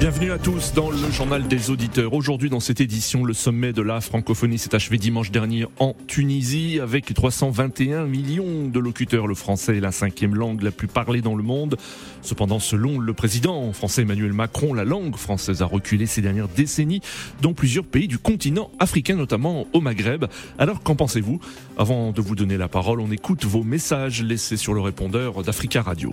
Bienvenue à tous dans le journal des auditeurs. Aujourd'hui dans cette édition, le sommet de la francophonie s'est achevé dimanche dernier en Tunisie avec 321 millions de locuteurs. Le français est la cinquième langue la plus parlée dans le monde. Cependant, selon le président français Emmanuel Macron, la langue française a reculé ces dernières décennies dans plusieurs pays du continent africain, notamment au Maghreb. Alors qu'en pensez-vous? Avant de vous donner la parole, on écoute vos messages laissés sur le répondeur d'Africa Radio.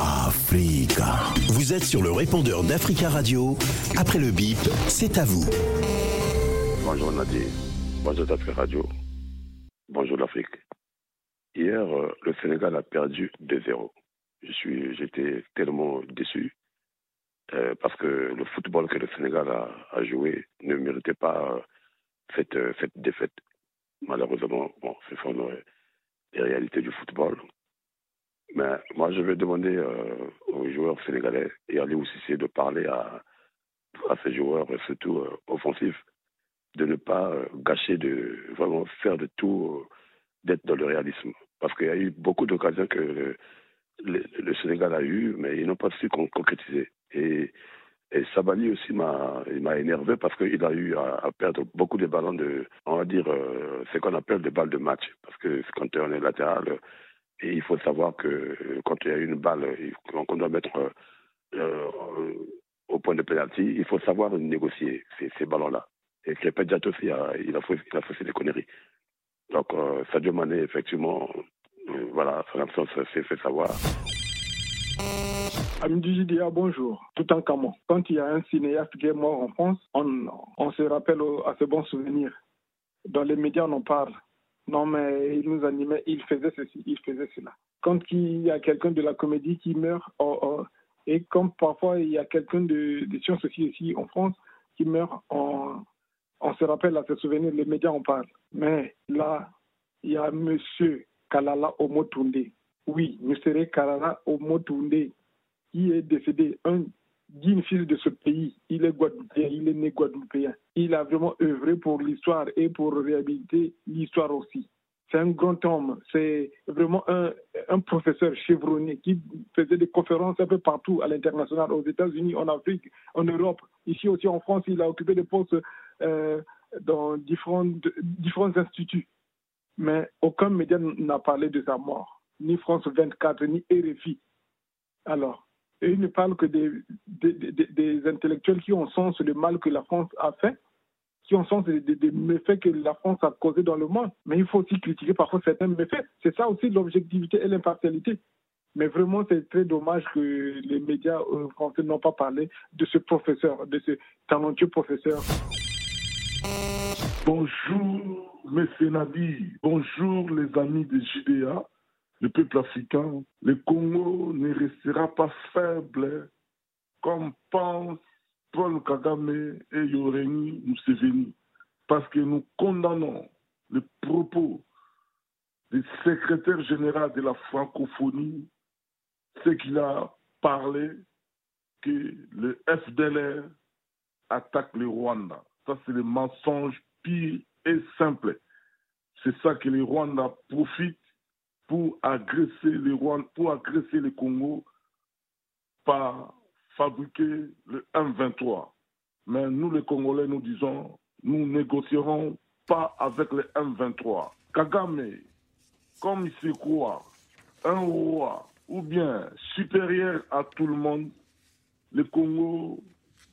Africa. Vous êtes sur le répondeur d'Africa Radio. Après le bip, c'est à vous. Bonjour Nadir. Bonjour d'Africa Radio. Bonjour l'Afrique. Hier, euh, le Sénégal a perdu 2-0. Je suis, j'étais tellement déçu euh, parce que le football que le Sénégal a, joué ne méritait pas euh, cette, défaite. Malheureusement, bon, ce les réalités du football. Mais moi, je vais demander euh, aux joueurs sénégalais et à Léo de parler à, à ces joueurs, surtout euh, offensifs, de ne pas euh, gâcher, de vraiment faire de tout, d'être dans le réalisme. Parce qu'il y a eu beaucoup d'occasions que le, le- Sénégal a eu, mais ils n'ont pas su con- concrétiser. Et, Sabali aussi m'a énervé parce qu'il a eu à, perdre beaucoup de ballons de, on va dire, ce qu'on appelle des balles de match. Parce que quand on est latéral, et il faut savoir que euh, quand il y a une balle euh, qu'on doit mettre euh, au point de pénalty, il faut savoir négocier ces, ballons-là. Et Diatta aussi, a, il, a fait, il des conneries. Donc, euh, Sadio Mané, effectivement, euh, voilà, son absence s'est fait savoir. Amidi Jidia, bonjour. Tout en Camon. Quand il y a un cinéaste qui est mort en France, on, on se rappelle à ce bon souvenir. Dans les médias, on en parle. Non, mais il nous animait, il faisait ceci, il faisait cela. Quand il y a quelqu'un de la comédie qui meurt, oh, oh, et comme parfois il y a quelqu'un de, de sciences aussi ici en France qui meurt, on, se rappelle à ce souvenir, les médias en parlent. Mais là, il y a monsieur Kalala Omotunde. Oui, monsieur Kalala Omotunde qui est décédé, un digne fils de ce pays. Il est guadeloupéen, il est né guadeloupéen. Il a vraiment œuvré pour l'histoire et pour réhabiliter l'histoire aussi. C'est un grand homme, c'est vraiment un, un professeur chevronné qui faisait des conférences un peu partout à l'international, aux États-Unis, en Afrique, en Europe. Ici aussi en France, il a occupé des postes euh, dans différents, différents instituts. Mais aucun média n'a parlé de sa mort, ni France 24, ni RFI. Alors, et il ne parle que des, intellectuels qui ont sens du mal que la France a fait, qui ont sens des, méfaits que la France a causés dans le monde. Mais il faut aussi critiquer parfois certains méfaits. C'est ça aussi l'objectivité et l'impartialité. Mais vraiment, c'est très dommage que les médias euh, français n'ont pas parlé de ce professeur, de ce talentueux professeur. Bonjour, messieurs Nadi. Bonjour, les amis de JDA, le peuple africain. Le Congo ne restera pas faible comme pensent Paul Kagame et Yoreni Museveni, parce que nous condamnons le propos du secrétaire général de la francophonie, ce qu'il a parlé que le FDLR attaque le Rwanda. Ça, c'est le mensonge pire et simple. C'est ça que le Rwanda profite pour agresser le Rwanda, pour agresser le Congo par fabriquer le M23. Mais nous, les Congolais, nous disons, nous négocierons pas avec le M23. Kagame, comme il se croit, un roi ou bien supérieur à tout le monde, le Congo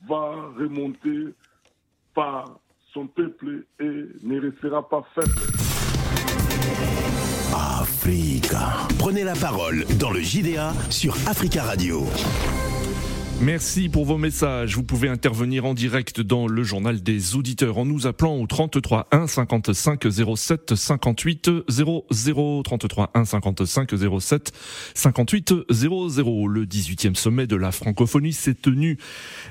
va remonter par son peuple et ne restera pas faible. Africa. Prenez la parole dans le JDA sur Africa Radio. Merci pour vos messages. Vous pouvez intervenir en direct dans le journal des auditeurs en nous appelant au 33 1 55 07 58 00 33 1 55 07 58 00. Le 18e sommet de la francophonie s'est tenu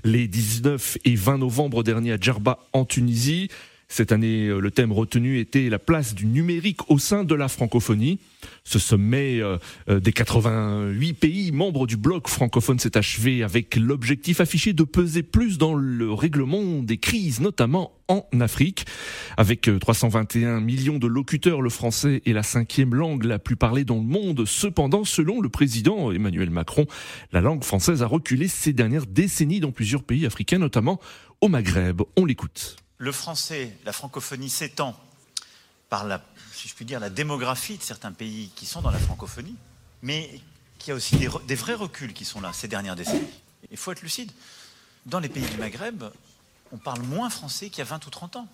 les 19 et 20 novembre dernier à Djerba en Tunisie. Cette année, euh, le thème retenu était la place du numérique au sein de la francophonie. Ce sommet euh, euh, des 88 pays membres du bloc francophone s'est achevé avec l'objectif affiché de peser plus dans le règlement des crises, notamment en Afrique. Avec 321 millions de locuteurs, le français est la cinquième langue la plus parlée dans le monde. Cependant, selon le président Emmanuel Macron, la langue française a reculé ces dernières décennies dans plusieurs pays africains, notamment au Maghreb. On l'écoute le français, la francophonie s'étend par la, si je puis dire, la démographie de certains pays qui sont dans la francophonie, mais qu'il y a aussi des, vrais reculs qui sont là ces dernières décennies. Il faut être lucide. Dans les pays du Maghreb, on parle moins français qu'il y a 20 ou 30 ans.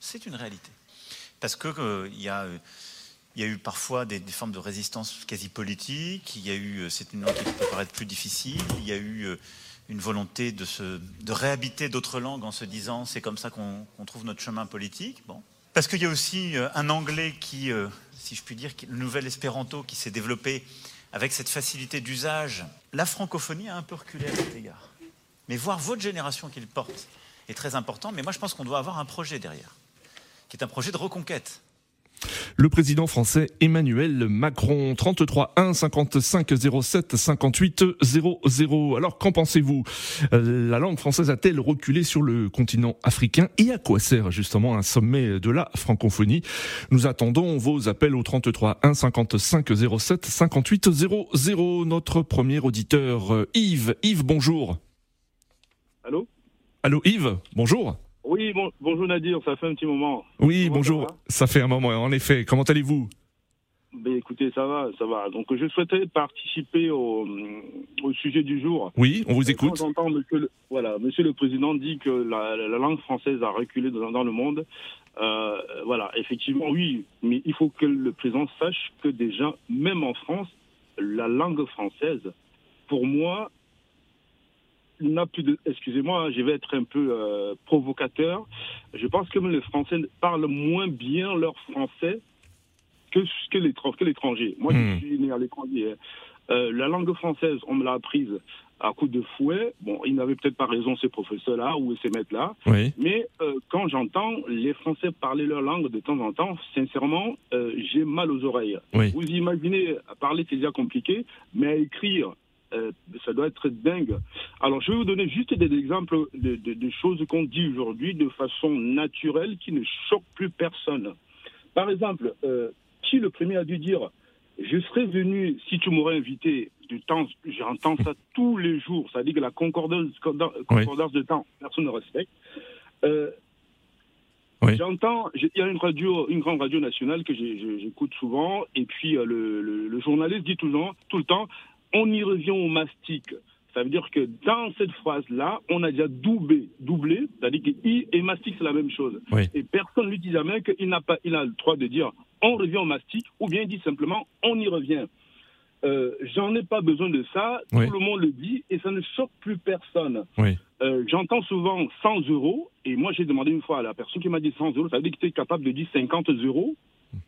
C'est une réalité. Parce qu'il euh, y, a, y a eu parfois des, formes de résistance quasi politique, il y a eu, euh, c'est une langue qui peut paraître plus difficile, il y a eu euh, une volonté de, se, de réhabiter d'autres langues en se disant c'est comme ça qu'on trouve notre chemin politique. Bon. Parce qu'il y a aussi euh, un anglais qui, euh, si je puis dire, le nouvel espéranto qui s'est développé avec cette facilité d'usage. La francophonie a un peu reculé à cet égard. Mais voir votre génération qui le porte est très important. Mais moi, je pense qu'on doit avoir un projet derrière, qui est un projet de reconquête. Le président français Emmanuel Macron, 33 1 55 07 58 00. Alors qu'en pensez-vous? Euh, La langue française a-t-elle reculé sur le continent africain? Et à quoi sert justement un sommet de la francophonie? Nous attendons vos appels au 33 1 55 07 58 00. Notre premier auditeur euh, Yves. Yves, bonjour. Allô? Allô Yves, bonjour. Oui, bonjour Nadir, ça fait un petit moment. Oui, bonjour, ça, fait un moment, en effet. Comment allez-vous? Ben, écoutez, ça va, ça va. Donc, je souhaitais participer au, sujet du jour. Oui, on vous écoute. J'entends monsieur le, voilà, monsieur le Président dit que la, langue française a reculé dans, le monde. Euh, voilà, effectivement, oui, mais il faut que le Président sache que déjà, même en France, la langue française, pour moi, n'a plus de. Excusez-moi, je vais être un peu euh, provocateur. Je pense que les Français parlent moins bien leur français que, que l'étranger. Moi, je hmm. suis né à l'étranger. Hein. Euh, la langue française, on me l'a apprise à coup de fouet. Bon, ils n'avaient peut-être pas raison, ces professeurs-là ou ces maîtres-là. Mais euh, quand j'entends les Français parler leur langue de temps en temps, sincèrement, j'ai mal aux oreilles. Vous imaginez, parler, c'est déjà compliqué, mais à écrire, euh, ça doit être dingue. Alors, je vais vous donner juste des exemples de, choses qu'on dit aujourd'hui de façon naturelle qui ne choquent plus personne. Par exemple, euh, qui le premier a dû dire Je serais venu si tu m'aurais invité du temps, j'entends ça tous les jours, ça dit que la concordance, concordance de temps, personne ne respecte. Euh, J'entends, il y a une radio, une grande radio nationale que j'écoute souvent, et puis le, le, journaliste dit temps, tout le temps on y revient au mastic. Ça veut dire que dans cette phrase-là, on a déjà doublé, doublé, c'est-à-dire que i et mastic c'est la même chose. Et personne ne lui dit jamais qu'il n'a pas, il a le droit de dire on revient au mastic, ou bien il dit simplement on y revient. Euh, j'en ai pas besoin de ça, tout le monde le dit et ça ne choque plus personne. Euh, j'entends souvent 100 euros et moi j'ai demandé une fois à la personne qui m'a dit 100 euros, ça veut dire que tu es capable de dire 50 euros.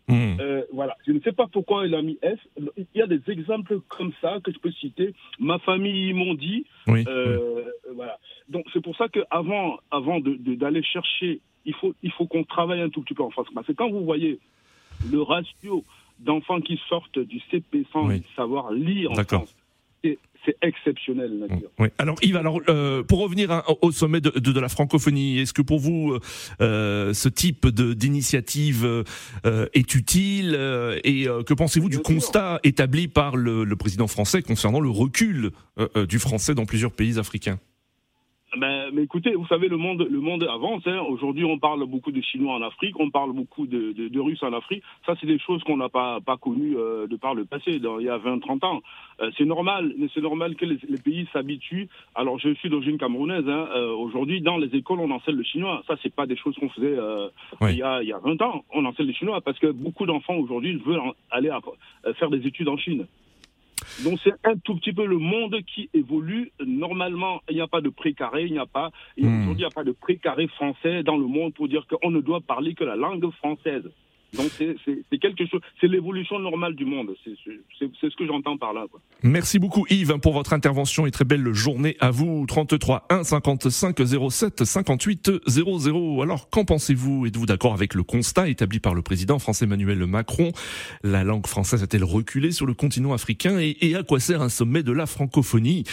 Hmm. Euh, voilà, je ne sais pas pourquoi il a mis S. Il y a des exemples comme ça que je peux citer. Ma famille m'ont dit. Euh, voilà. Donc c'est pour ça qu'avant avant, d'aller chercher, il faut, il faut qu'on travaille un tout petit peu en France. Parce que quand vous voyez le ratio d'enfants qui sortent du CP sans savoir lire en France, c'est exceptionnel. Oui. Alors Yves, alors euh, pour revenir au sommet de, de, la francophonie, est-ce que pour vous euh, ce type d'initiative euh, est utile et que pensez-vous du constat établi par le, le, président français concernant le recul du français dans plusieurs pays africains? Ben, mais écoutez, vous savez, le monde, le monde avance. Hein. Aujourd'hui, on parle beaucoup de Chinois en Afrique, on parle beaucoup de, de, de Russes en Afrique. Ça, c'est des choses qu'on n'a pas, pas connues euh, de par le passé, dans, il y a 20-30 ans. Euh, c'est normal, mais c'est normal que les, les pays s'habituent. Alors, je suis d'origine camerounaise. Hein. Euh, Aujourd'hui, dans les écoles, on enseigne le chinois. Ça, c'est pas des choses qu'on faisait il, y a, il y a 20 ans. On enseigne le chinois parce que beaucoup d'enfants aujourd'hui veulent aller à, faire des études en Chine. Donc c'est un tout petit peu le monde qui évolue. Normalement, il n'y a pas de précaré, il n'y a pas, hmm. aujourd'hui, il n'y a pas de précaré français dans le monde pour dire qu'on ne doit parler que la langue française. Donc c'est quelque chose, c'est l'évolution normale du monde. C'est ce que j'entends par là. Merci beaucoup Yves pour votre intervention et très belle journée à vous. 33 1 55 07 58 00. Alors qu'en pensez-vous? Êtes-vous d'accord avec le constat établi par le président français Emmanuel Macron? La langue française a-t-elle reculé sur le continent africain et, et, à quoi sert un sommet de la francophonie?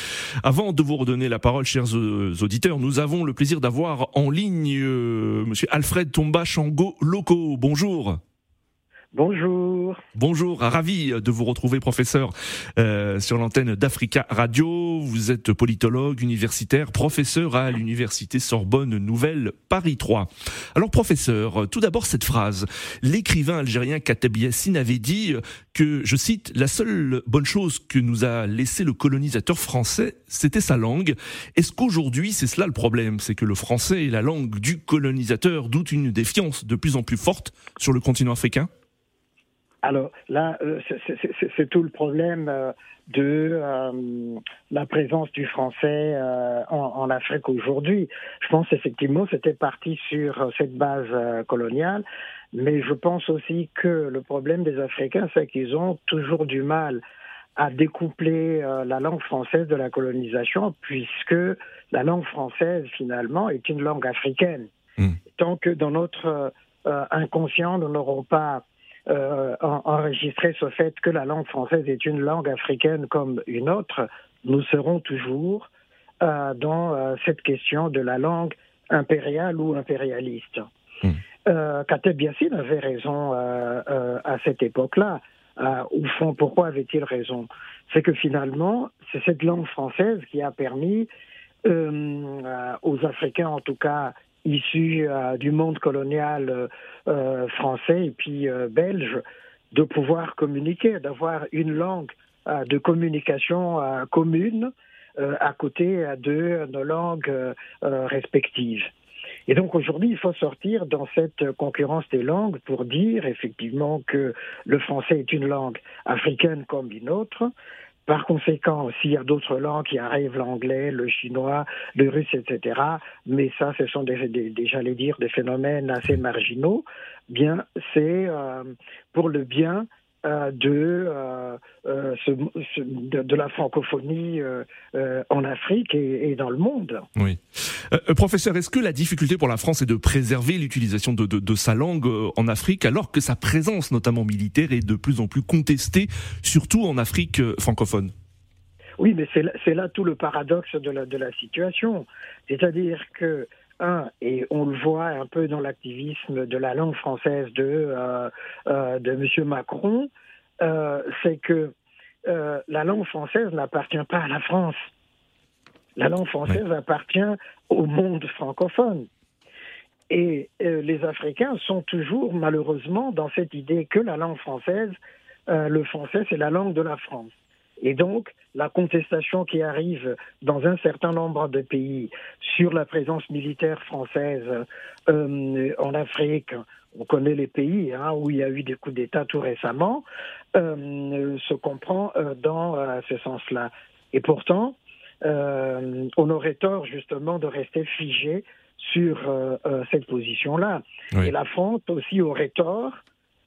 Avant de vous redonner la parole, chers auditeurs, nous avons le plaisir d'avoir en ligne euh, Monsieur Alfred Tomba Chango Loco. Bonjour. Bonjour. Bonjour, ravi de vous retrouver professeur euh, sur l'antenne d'Africa Radio. Vous êtes politologue universitaire, professeur à l'université Sorbonne Nouvelle Paris 3. Alors professeur, tout d'abord cette phrase. L'écrivain algérien Kateb Yassine avait dit que, je cite, la seule bonne chose que nous a laissé le colonisateur français, c'était sa langue. Est-ce qu'aujourd'hui c'est cela le problème? C'est que le français est la langue du colonisateur, d'où une défiance de plus en plus forte sur le continent africain? Alors là, euh, c'est tout le problème euh, de euh, la présence du français en, Afrique aujourd'hui. Je pense effectivement c'était parti sur cette base coloniale, mais je pense aussi que le problème des Africains, c'est qu'ils ont toujours du mal à découpler la langue française de la colonisation, puisque la langue française, finalement, est une langue africaine. Hmm. Tant que dans notre inconscient, nous n'aurons pas euh, enregistrer ce fait que la langue française est une langue africaine comme une autre, nous serons toujours euh, dans euh, cette question de la langue impériale ou impérialiste. Mmh. Kateb Yassine avait raison à cette époque-là. au fond, pourquoi avait-il raison? C'est que finalement, c'est cette langue française qui a permis aux Africains, en tout cas issus euh, du monde colonial euh, euh, français et puis belge de pouvoir communiquer, d'avoir une langue de communication commune à côté de nos langues respectives. Et donc aujourd'hui, il faut sortir dans cette concurrence des langues pour dire effectivement que le français est une langue africaine comme une autre, par conséquent, s'il y a d'autres langues qui arrivent, l'anglais, le chinois, le russe, etc., mais ça, ce sont des, des, dire, des phénomènes assez marginaux, bien, c'est euh, pour le bien de, euh, euh, de, la francophonie en Afrique et, dans le monde. Oui. professeur, est-ce que la difficulté pour la France est de préserver l'utilisation de, de, sa langue en Afrique alors que sa présence, notamment militaire, est de plus en plus contestée, surtout en Afrique francophone? Oui, mais c'est là, tout le paradoxe de la, de la situation. C'est-à-dire que un, et on le voit un peu dans l'activisme de la langue française de, euh, euh, de M. Macron, euh, c'est que la langue française n'appartient pas à la France. La langue française appartient au monde francophone. Et les Africains sont toujours malheureusement dans cette idée que la langue française, le français, c'est la langue de la France. Et donc, la contestation qui arrive dans un certain nombre de pays sur la présence militaire française euh, en Afrique, on connaît les pays hein, où il y a eu des coups d'État tout récemment, euh, se comprend euh, dans ce sens-là. Et pourtant, on aurait tort justement de rester figé sur cette position-là. Et la France aussi aurait tort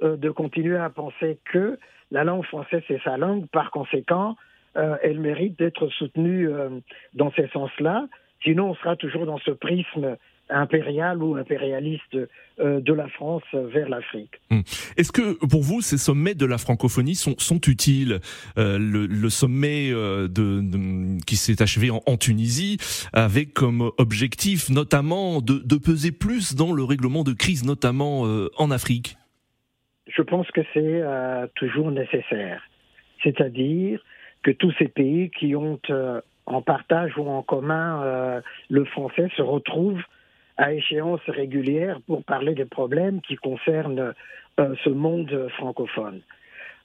de continuer à penser que la langue française, c'est sa langue. Par conséquent, euh, elle mérite d'être soutenue euh, dans ces sens-là. Sinon, on sera toujours dans ce prisme impérial ou impérialiste euh, de la France vers l'Afrique. Hmm. Est-ce que pour vous, ces sommets de la francophonie sont, utiles le, sommet qui s'est achevé en, Tunisie avait comme objectif notamment de, peser plus dans le règlement de crise, notamment en Afrique? Je pense que c'est euh, toujours nécessaire. C'est-à-dire que tous ces pays qui ont euh, en partage ou en commun euh, le français se retrouvent à échéance régulière pour parler des problèmes qui concernent ce monde francophone.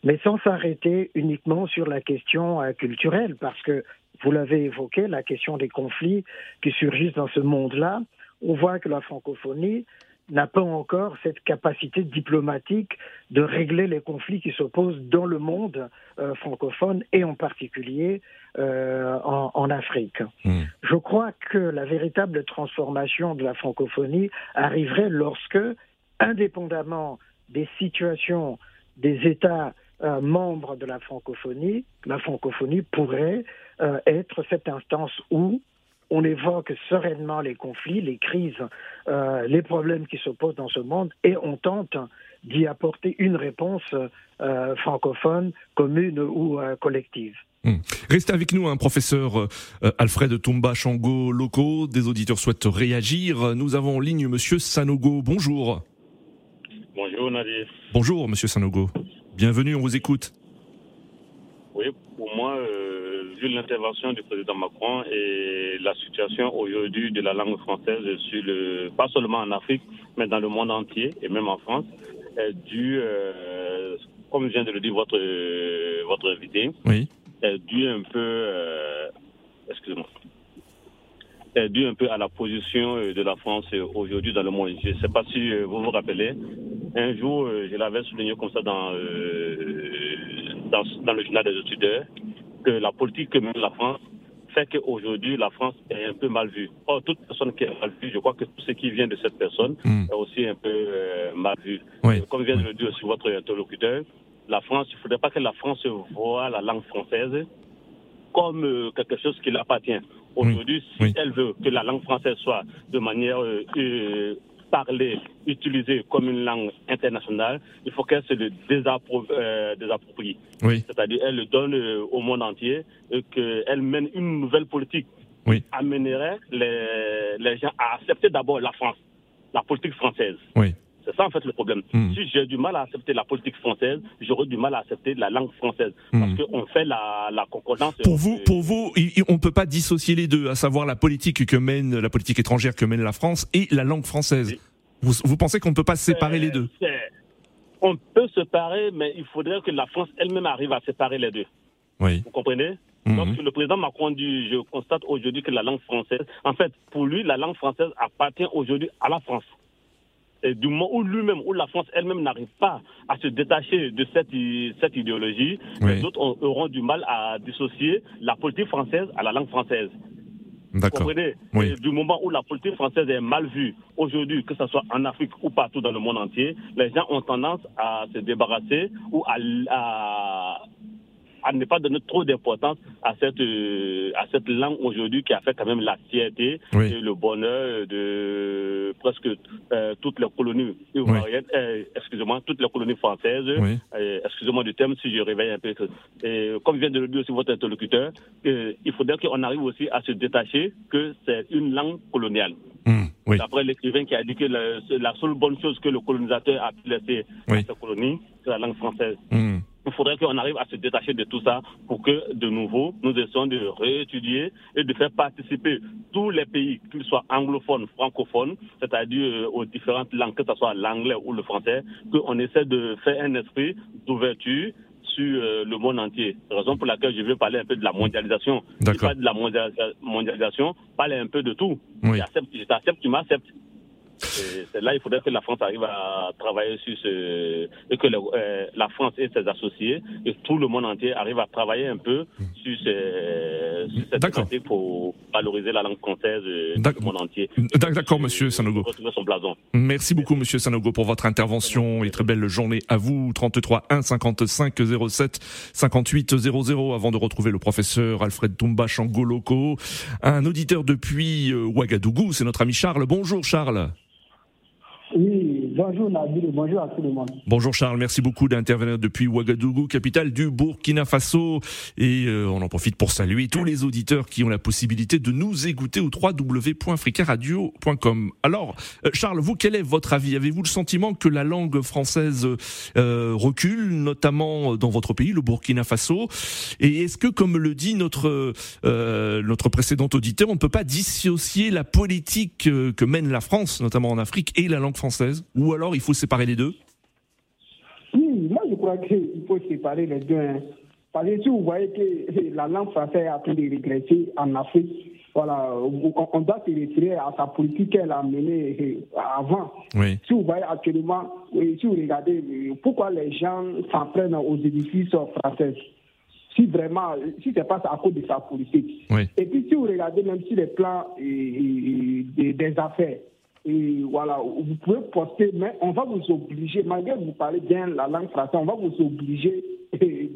Mais sans s'arrêter uniquement sur la question culturelle, parce que vous l'avez évoqué, la question des conflits qui surgissent dans ce monde-là, on voit que la francophonie n'a pas encore cette capacité diplomatique de régler les conflits qui s'opposent dans le monde euh, francophone et en particulier euh, en, Afrique. Hmm. Je crois que la véritable transformation de la francophonie arriverait lorsque, indépendamment des situations des États euh, membres de la francophonie, la francophonie pourrait être cette instance où on évoque sereinement les conflits, les crises, euh, les problèmes qui s'opposent dans ce monde et on tente d'y apporter une réponse francophone, commune ou collective. Hmm. Restez avec nous, un hein, professeur Alfred Tomba Chango Loco. Des auditeurs souhaitent réagir. Nous avons en ligne Monsieur Sanogo. Bonjour. Bonjour Nadir. Bonjour Monsieur Sanogo. Bienvenue, on vous écoute. Oui, pour moi, euh, vu l'intervention du président Macron et la situation aujourd'hui de la langue française sur le, pas seulement en Afrique, mais dans le monde entier et même en France, est due, euh, comme vient de le dire votre votre invité, oui. est due un peu, euh, excusez-moi, est due un peu à la position de la France aujourd'hui dans le monde. Je ne sais pas si vous vous rappelez, un jour, euh, je l'avais souligné comme ça euh, dans, dans, le journal des étudiants, que la politique que mène la France fait qu'aujourd'hui, la France est un peu mal vue. Or, toute personne qui est mal vue, je crois que tout ce qui vient de cette personne hmm. est aussi un peu euh, mal vu. Comme vient de le dire aussi votre interlocuteur, la France, il ne faudrait pas que la France voit la langue française comme quelque chose qui l'appartient. Aujourd'hui, si elle veut que la langue française soit de manière parler, utiliser comme une langue internationale, il faut qu'elle se le euh, désapproprie. C'est-à-dire qu'elle le donne euh, au monde entier et qu'elle mène une nouvelle politique oui. amènerait les, les gens à accepter d'abord la France, la politique française. Oui. C'est ça en fait le problème. Hmm. Si j'ai du mal à accepter la politique française, j'aurais du mal à accepter la langue française. Parce hmm. qu'on fait la, la concordance. Pour vous, pour vous, on ne peut pas dissocier les deux, à savoir la politique que mène, la politique étrangère que mène la France et la langue française. Vous, vous, pensez qu'on ne peut pas séparer les deux? On peut séparer, mais il faudrait que la France elle-même arrive à séparer les deux. Oui. Vous comprenez? Hmm. Lorsque le président Macron dit, je constate aujourd'hui que la langue française, en fait, pour lui, la langue française appartient aujourd'hui à la France du moment où lui-même, où la France elle-même n'arrive pas à se détacher de cette, cette idéologie, les autres auront du mal à dissocier la politique française à la langue française. D'accord. Oui. Du moment où la politique française est mal vue, aujourd'hui, que ce soit en Afrique ou partout dans le monde entier, les gens ont tendance à se débarrasser ou à, à à ne pas donner trop d'importance à cette euh, à cette langue aujourd'hui qui a fait quand même la fierté et le bonheur de presque euh, toutes les colonies euh, excusez-moi, toutes les colonies françaises. excusez-moi du terme si je réveille un peu. Et comme vient de le dire aussi votre interlocuteur, il faudrait qu'on arrive aussi à se détacher que c'est une langue coloniale. Mmh, D'après l'écrivain qui a dit que la, seule bonne chose que le colonisateur a pu laisser à sa colonie, c'est la langue française. Mmh il faudrait qu'on arrive à se détacher de tout ça pour que, de nouveau, nous essayons de réétudier et de faire participer tous les pays, qu'ils soient anglophones, francophones, c'est-à-dire euh, aux différentes langues, que ce soit l'anglais ou le français, qu'on essaie de faire un esprit d'ouverture sur euh, le monde entier. Raison pour laquelle je veux parler un peu de la mondialisation. D'accord. Je de la mondialisation, parler un peu de tout. Oui. Je t'accepte, tu m'acceptes. C'est là il faudrait que la France arrive à travailler sur ce et que euh, la France et ses associés et tout le monde entier arrive à travailler un peu sur, ces, sur cette thématique pour valoriser la langue française euh, dans le monde entier. D'accord, Monsieur Sanogo. Son blason. Merci beaucoup, Monsieur Sanogo, pour votre intervention et très belle journée à vous. 33 1 55 07 58 00. Avant de retrouver le professeur Alfred Toumba Changoloko, un auditeur depuis euh, Ouagadougou, c'est notre ami Charles. Bonjour, Charles. Bonjour Nabil, bonjour à tout le monde. Bonjour Charles, merci beaucoup d'intervenir depuis Ouagadougou, capitale du Burkina Faso. Et euh, on en profite pour saluer tous les auditeurs qui ont la possibilité de nous écouter au www.fricaradio.com. Alors, euh, Charles, vous, quel est votre avis? Avez-vous le sentiment que la langue française euh, recule, notamment dans votre pays, le Burkina Faso? Et est-ce que, comme le dit notre, notre précédent auditeur, on ne peut pas dissocier la politique que mène la France, notamment en Afrique, et la langue française Ou alors il faut séparer les deux? Oui, moi je crois qu'il faut séparer les deux. Hein. Parce que si vous voyez que la langue française a pu régresser en Afrique, voilà, on doit se référer à sa politique qu'elle a menée euh, avant. Oui. Si vous voyez actuellement, si vous regardez euh, pourquoi les gens s'en prennent aux édifices français, si vraiment, si c'est pas à cause de sa politique. Oui. Et puis si vous regardez même sur les plans euh, des affaires, et voilà, vous pouvez poster, mais on va vous obliger, malgré que vous parlez bien la langue française, on va vous obliger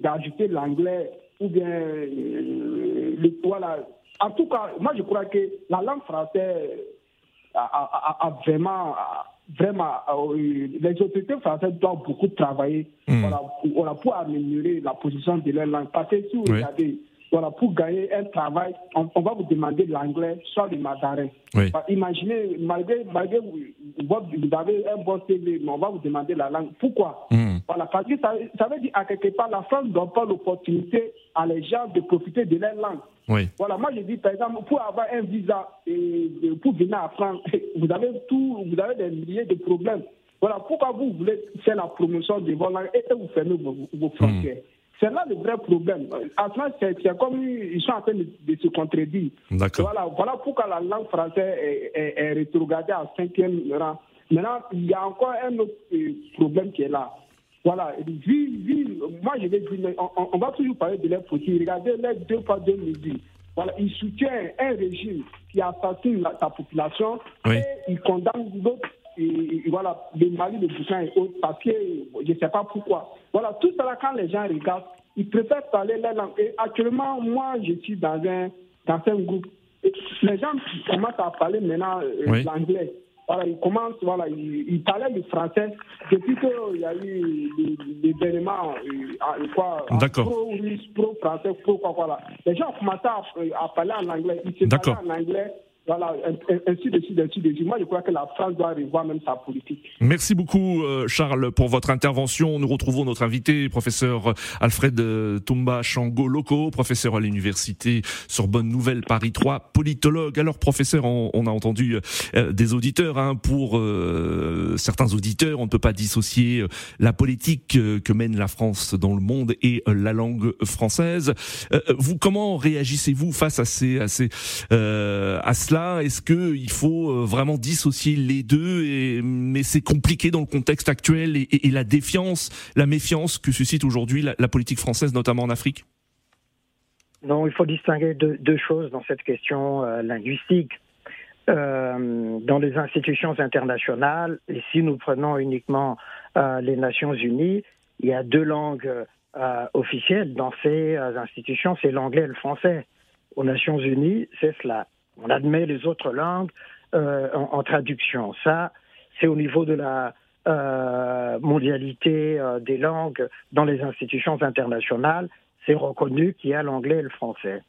d'ajouter l'anglais ou bien le voilà. En tout cas, moi je crois que la langue française a, vraiment, vraiment, les autorités françaises doivent beaucoup travailler hmm. voilà, pour, améliorer la position de leur langue. Parce que si vous regardez, voilà, pour gagner un travail, on, va vous demander l'anglais, soit le mandarin. Imaginez, malgré, malgré vous, vous, avez un bon CV, mais on va vous demander la langue. Pourquoi? Hmm. Voilà, parce que ça, ça, veut dire à quelque part, la France ne donne pas l'opportunité à les gens de profiter de leur langue. Oui. Voilà, moi je dis par exemple, pour avoir un visa et pour venir à France, vous avez tout, vous avez des milliers de problèmes. Voilà, pourquoi vous voulez faire la promotion de vos langues et vous fermez vos, frontières? C'est là le vrai problème. France, c'est comme ils sont en train de, se contredire. Voilà, voilà pourquoi la langue française est, est, rétrogradée à cinquième rang. Maintenant, il y a encore un autre euh, problème qui est là. Voilà, moi je vais dire, on, on, va toujours parler de l'air Regardez les deux pas deux mesures. Voilà, il soutient un régime qui assassine sa population et il condamne d'autres et, voilà, le Mali, le Burkina et autres, parce que je ne sais pas pourquoi. Voilà, tout cela, quand les gens regardent, ils préfèrent parler leur langue. Et actuellement, moi, je suis dans un, dans un groupe. les gens commencent à parler maintenant euh, l'anglais. Voilà, il commence, voilà, il, parlait du français depuis qu'il y a eu l'événement, euh, quoi, pro-russe, pro-français, pro-quoi, voilà. Les gens commencé à, à parler en anglais. Ils se parlaient en anglais voilà, ainsi de ainsi je crois que la France doit revoir même sa politique. Merci beaucoup, euh, Charles, pour votre intervention. Nous retrouvons notre invité, professeur Alfred euh, Toumba Chango Loco, professeur à l'université Sorbonne Nouvelle Paris 3, politologue. Alors, professeur, on, a entendu euh, des auditeurs. Hein, pour certains auditeurs, on ne peut pas dissocier la politique que mène la France dans le monde et la langue française. vous, comment réagissez-vous face à ces, à ces, à cela? Est-ce qu'il faut euh, vraiment dissocier les deux Mais c'est compliqué dans le contexte actuel et, la défiance, la méfiance que suscite aujourd'hui la, politique française, notamment en Afrique? Non, il faut distinguer deux, choses dans cette question euh, linguistique. Euh, dans les institutions internationales, et si nous prenons uniquement les Nations Unies, il y a deux langues officielles dans ces institutions, c'est l'anglais et le français. Aux Nations Unies, c'est cela. On admet les autres langues euh, en, traduction. Ça, c'est au niveau de la euh, mondialité euh, des langues dans les institutions internationales. C'est reconnu qu'il y a l'anglais et le français.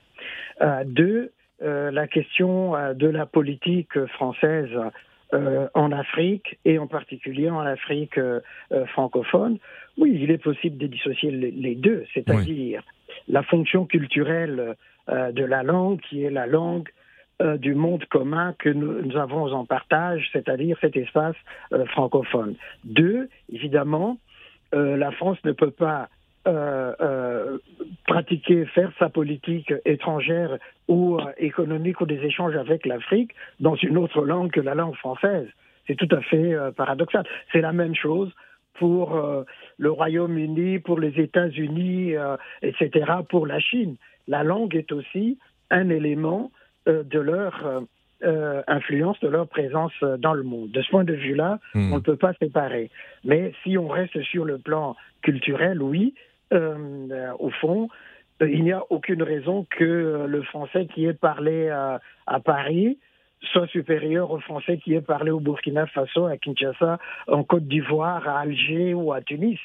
deux, la question de la politique française en Afrique et en particulier en Afrique francophone, oui, il est possible de dissocier les, deux, c'est-à-dire la fonction culturelle de la langue, qui est la langue euh, du monde commun que nous, avons en partage, c'est-à-dire cet espace euh, francophone. Deux, évidemment, euh, la France ne peut pas pratiquer, faire sa politique étrangère ou économique ou des échanges avec l'Afrique dans une autre langue que la langue française. C'est tout à fait paradoxal. C'est la même chose pour le Royaume-Uni, pour les États-Unis, etc., pour la Chine. La langue est aussi un élément de leur euh, euh, influence, de leur présence dans le monde. De ce point de vue-là, hmm. on ne peut pas séparer. Mais si on reste sur le plan culturel, oui, au fond, il n'y a aucune raison que le français qui est parlé à, Paris soit supérieur au français qui est parlé au Burkina Faso, à Kinshasa, en Côte d'Ivoire, à Alger ou à Tunis.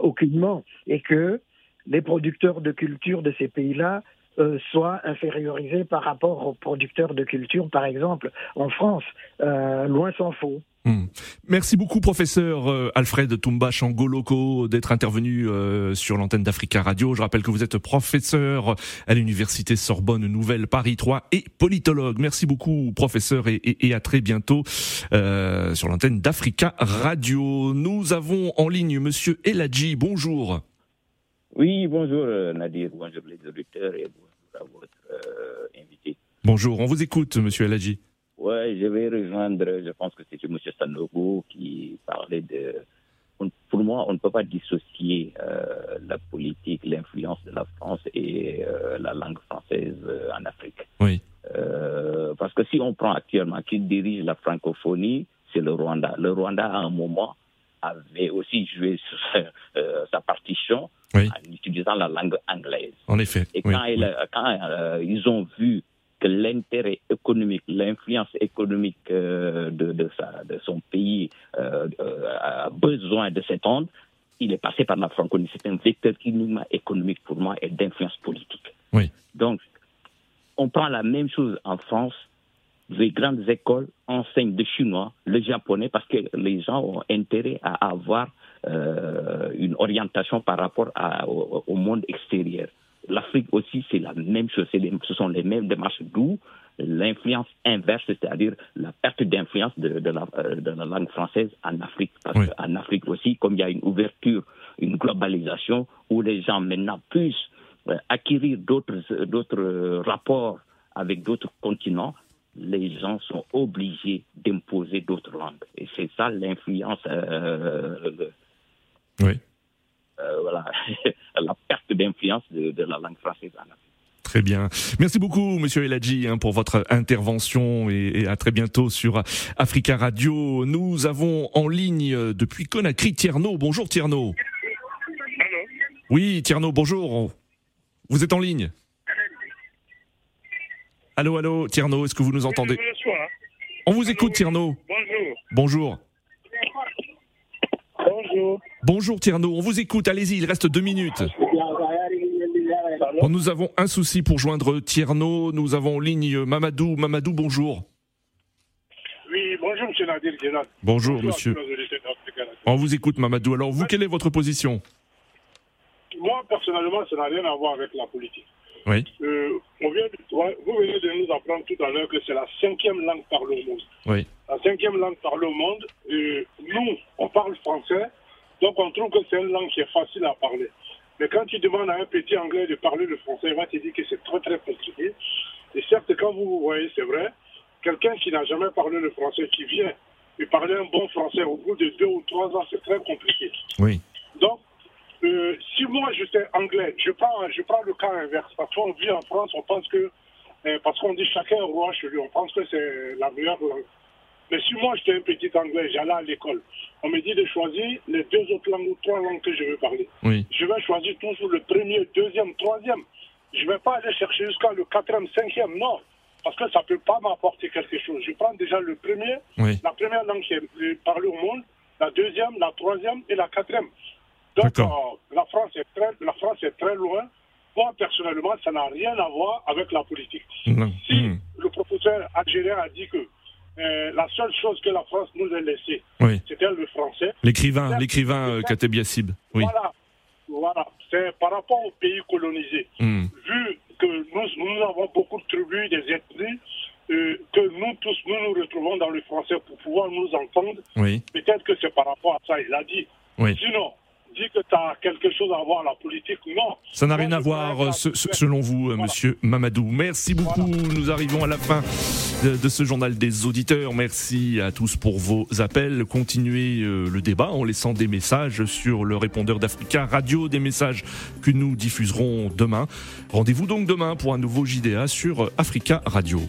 aucunement. Et que les producteurs de culture de ces pays-là euh, soit infériorisé par rapport aux producteurs de culture, par exemple, en France. Euh, loin s'en faut. Hmm. Merci beaucoup, professeur euh, Alfred Toumba Changoloko, d'être intervenu sur l'antenne d'Africa Radio. Je rappelle que vous êtes professeur à l'université Sorbonne Nouvelle Paris 3 et politologue. Merci beaucoup, professeur, et, à très bientôt sur l'antenne d'Africa Radio. Nous avons en ligne Monsieur Eladji. Bonjour. Oui, bonjour euh, Nadir, bonjour les auditeurs et bonjour à votre euh, invité. Bonjour, on vous écoute, Monsieur Eladji. Oui, je vais rejoindre, je pense que c'était M. Sanogo qui parlait de... Pour moi, on ne peut pas dissocier euh, la politique, l'influence de la France et la langue française en Afrique. Oui. parce que si on prend actuellement qui dirige la francophonie, c'est le Rwanda. Le Rwanda, à un moment, avait aussi joué sa partition en utilisant la langue anglaise. En effet. Et quand, euh, ils ont vu que l'intérêt économique, l'influence économique de, de, son pays a besoin de cette onde, il est passé par la francophonie. C'est un vecteur uniquement économique pour moi et d'influence politique. Oui. Donc, on prend la même chose en France. Les grandes écoles enseignent le chinois, le japonais, parce que les gens ont intérêt à avoir euh, une orientation par rapport au, monde extérieur. L'Afrique aussi, c'est la même chose. ce sont les mêmes démarches, d'où l'influence inverse, c'est-à-dire la perte d'influence de, la, euh, de, la, langue française en Afrique. Parce qu'en Afrique aussi, comme il y a une ouverture, une globalisation, où les gens maintenant puissent euh, acquérir d'autres, d'autres rapports avec d'autres continents, les gens sont obligés d'imposer d'autres langues. Et c'est ça l'influence. Euh, oui. voilà, la perte d'influence de, de, la langue française en Afrique. Très bien. Merci beaucoup, Monsieur Eladji, hein, pour votre intervention et, à très bientôt sur Africa Radio. Nous avons en ligne euh, depuis Conakry Tierno. Bonjour Tierno. Oui, Tierno, bonjour. Vous êtes en ligne? Allô, allô, Tierno, est-ce que vous nous entendez? On vous écoute, Tierno. Bonjour. Bonjour. Bonjour. Bonjour Tierno, on vous écoute, allez-y, il reste deux minutes nous avons un souci pour joindre Tierno. Nous avons en ligne Mamadou. Mamadou, bonjour. Oui, bonjour, monsieur Nadir Bonjour, monsieur. On vous écoute, Mamadou. Alors, vous, quelle est votre position? Moi, personnellement, ça n'a rien à voir avec la politique. Oui. Euh, on vient vous venez de nous apprendre tout à l'heure que c'est la cinquième langue parlée au monde. Oui. La cinquième langue parlée au monde. Euh, nous, on parle français, donc on trouve que c'est une langue qui est facile à parler. Mais quand tu demandes à un petit anglais de parler le français, il va te dire que c'est très très compliqué. Et certes, quand vous voyez, c'est vrai, quelqu'un qui n'a jamais parlé le français, qui vient et parler un bon français au bout de deux ou trois ans, c'est très compliqué. Oui. Donc, euh, si moi j'étais anglais, je prends, je prends le cas inverse. Parce qu'on vit en France, on pense que, euh, parce qu'on dit chacun roi chez lui, on pense que c'est la meilleure langue. Mais si moi j'étais un petit anglais, j'allais à l'école, on me dit de choisir les deux autres langues ou trois langues que je veux parler. Je vais choisir toujours le premier, deuxième, troisième. Je ne vais pas aller chercher jusqu'à le quatrième, cinquième, non. Parce que ça ne peut pas m'apporter quelque chose. Je prends déjà le premier, la première langue qui est parlée au monde, la deuxième, la troisième et la quatrième. Donc euh, la, France est très, la France est très loin. Moi, personnellement, ça n'a rien à voir avec la politique. Si hmm. le professeur algérien a dit que euh, la seule chose que la France nous a laissée, c'était le français. L'écrivain, l'écrivain euh, Kateb Yassib. Oui. Voilà, voilà. C'est par rapport aux pays colonisés. Hmm. Vu que nous, nous, avons beaucoup de tribus, des ethnies, euh, que nous tous, nous nous retrouvons dans le français pour pouvoir nous entendre. Oui. Peut-être que c'est par rapport à ça, il a dit. Sinon, dit que tu as quelque chose à voir la politique. Non. Ça n'a rien à voir, euh, selon vous, euh, monsieur Mamadou. Merci beaucoup. Nous arrivons à la fin de, ce journal des auditeurs. Merci à tous pour vos appels. Continuez euh, le débat en laissant des messages sur le répondeur d'Africa Radio, des messages que nous diffuserons demain. Rendez-vous donc demain pour un nouveau JDA sur Africa Radio.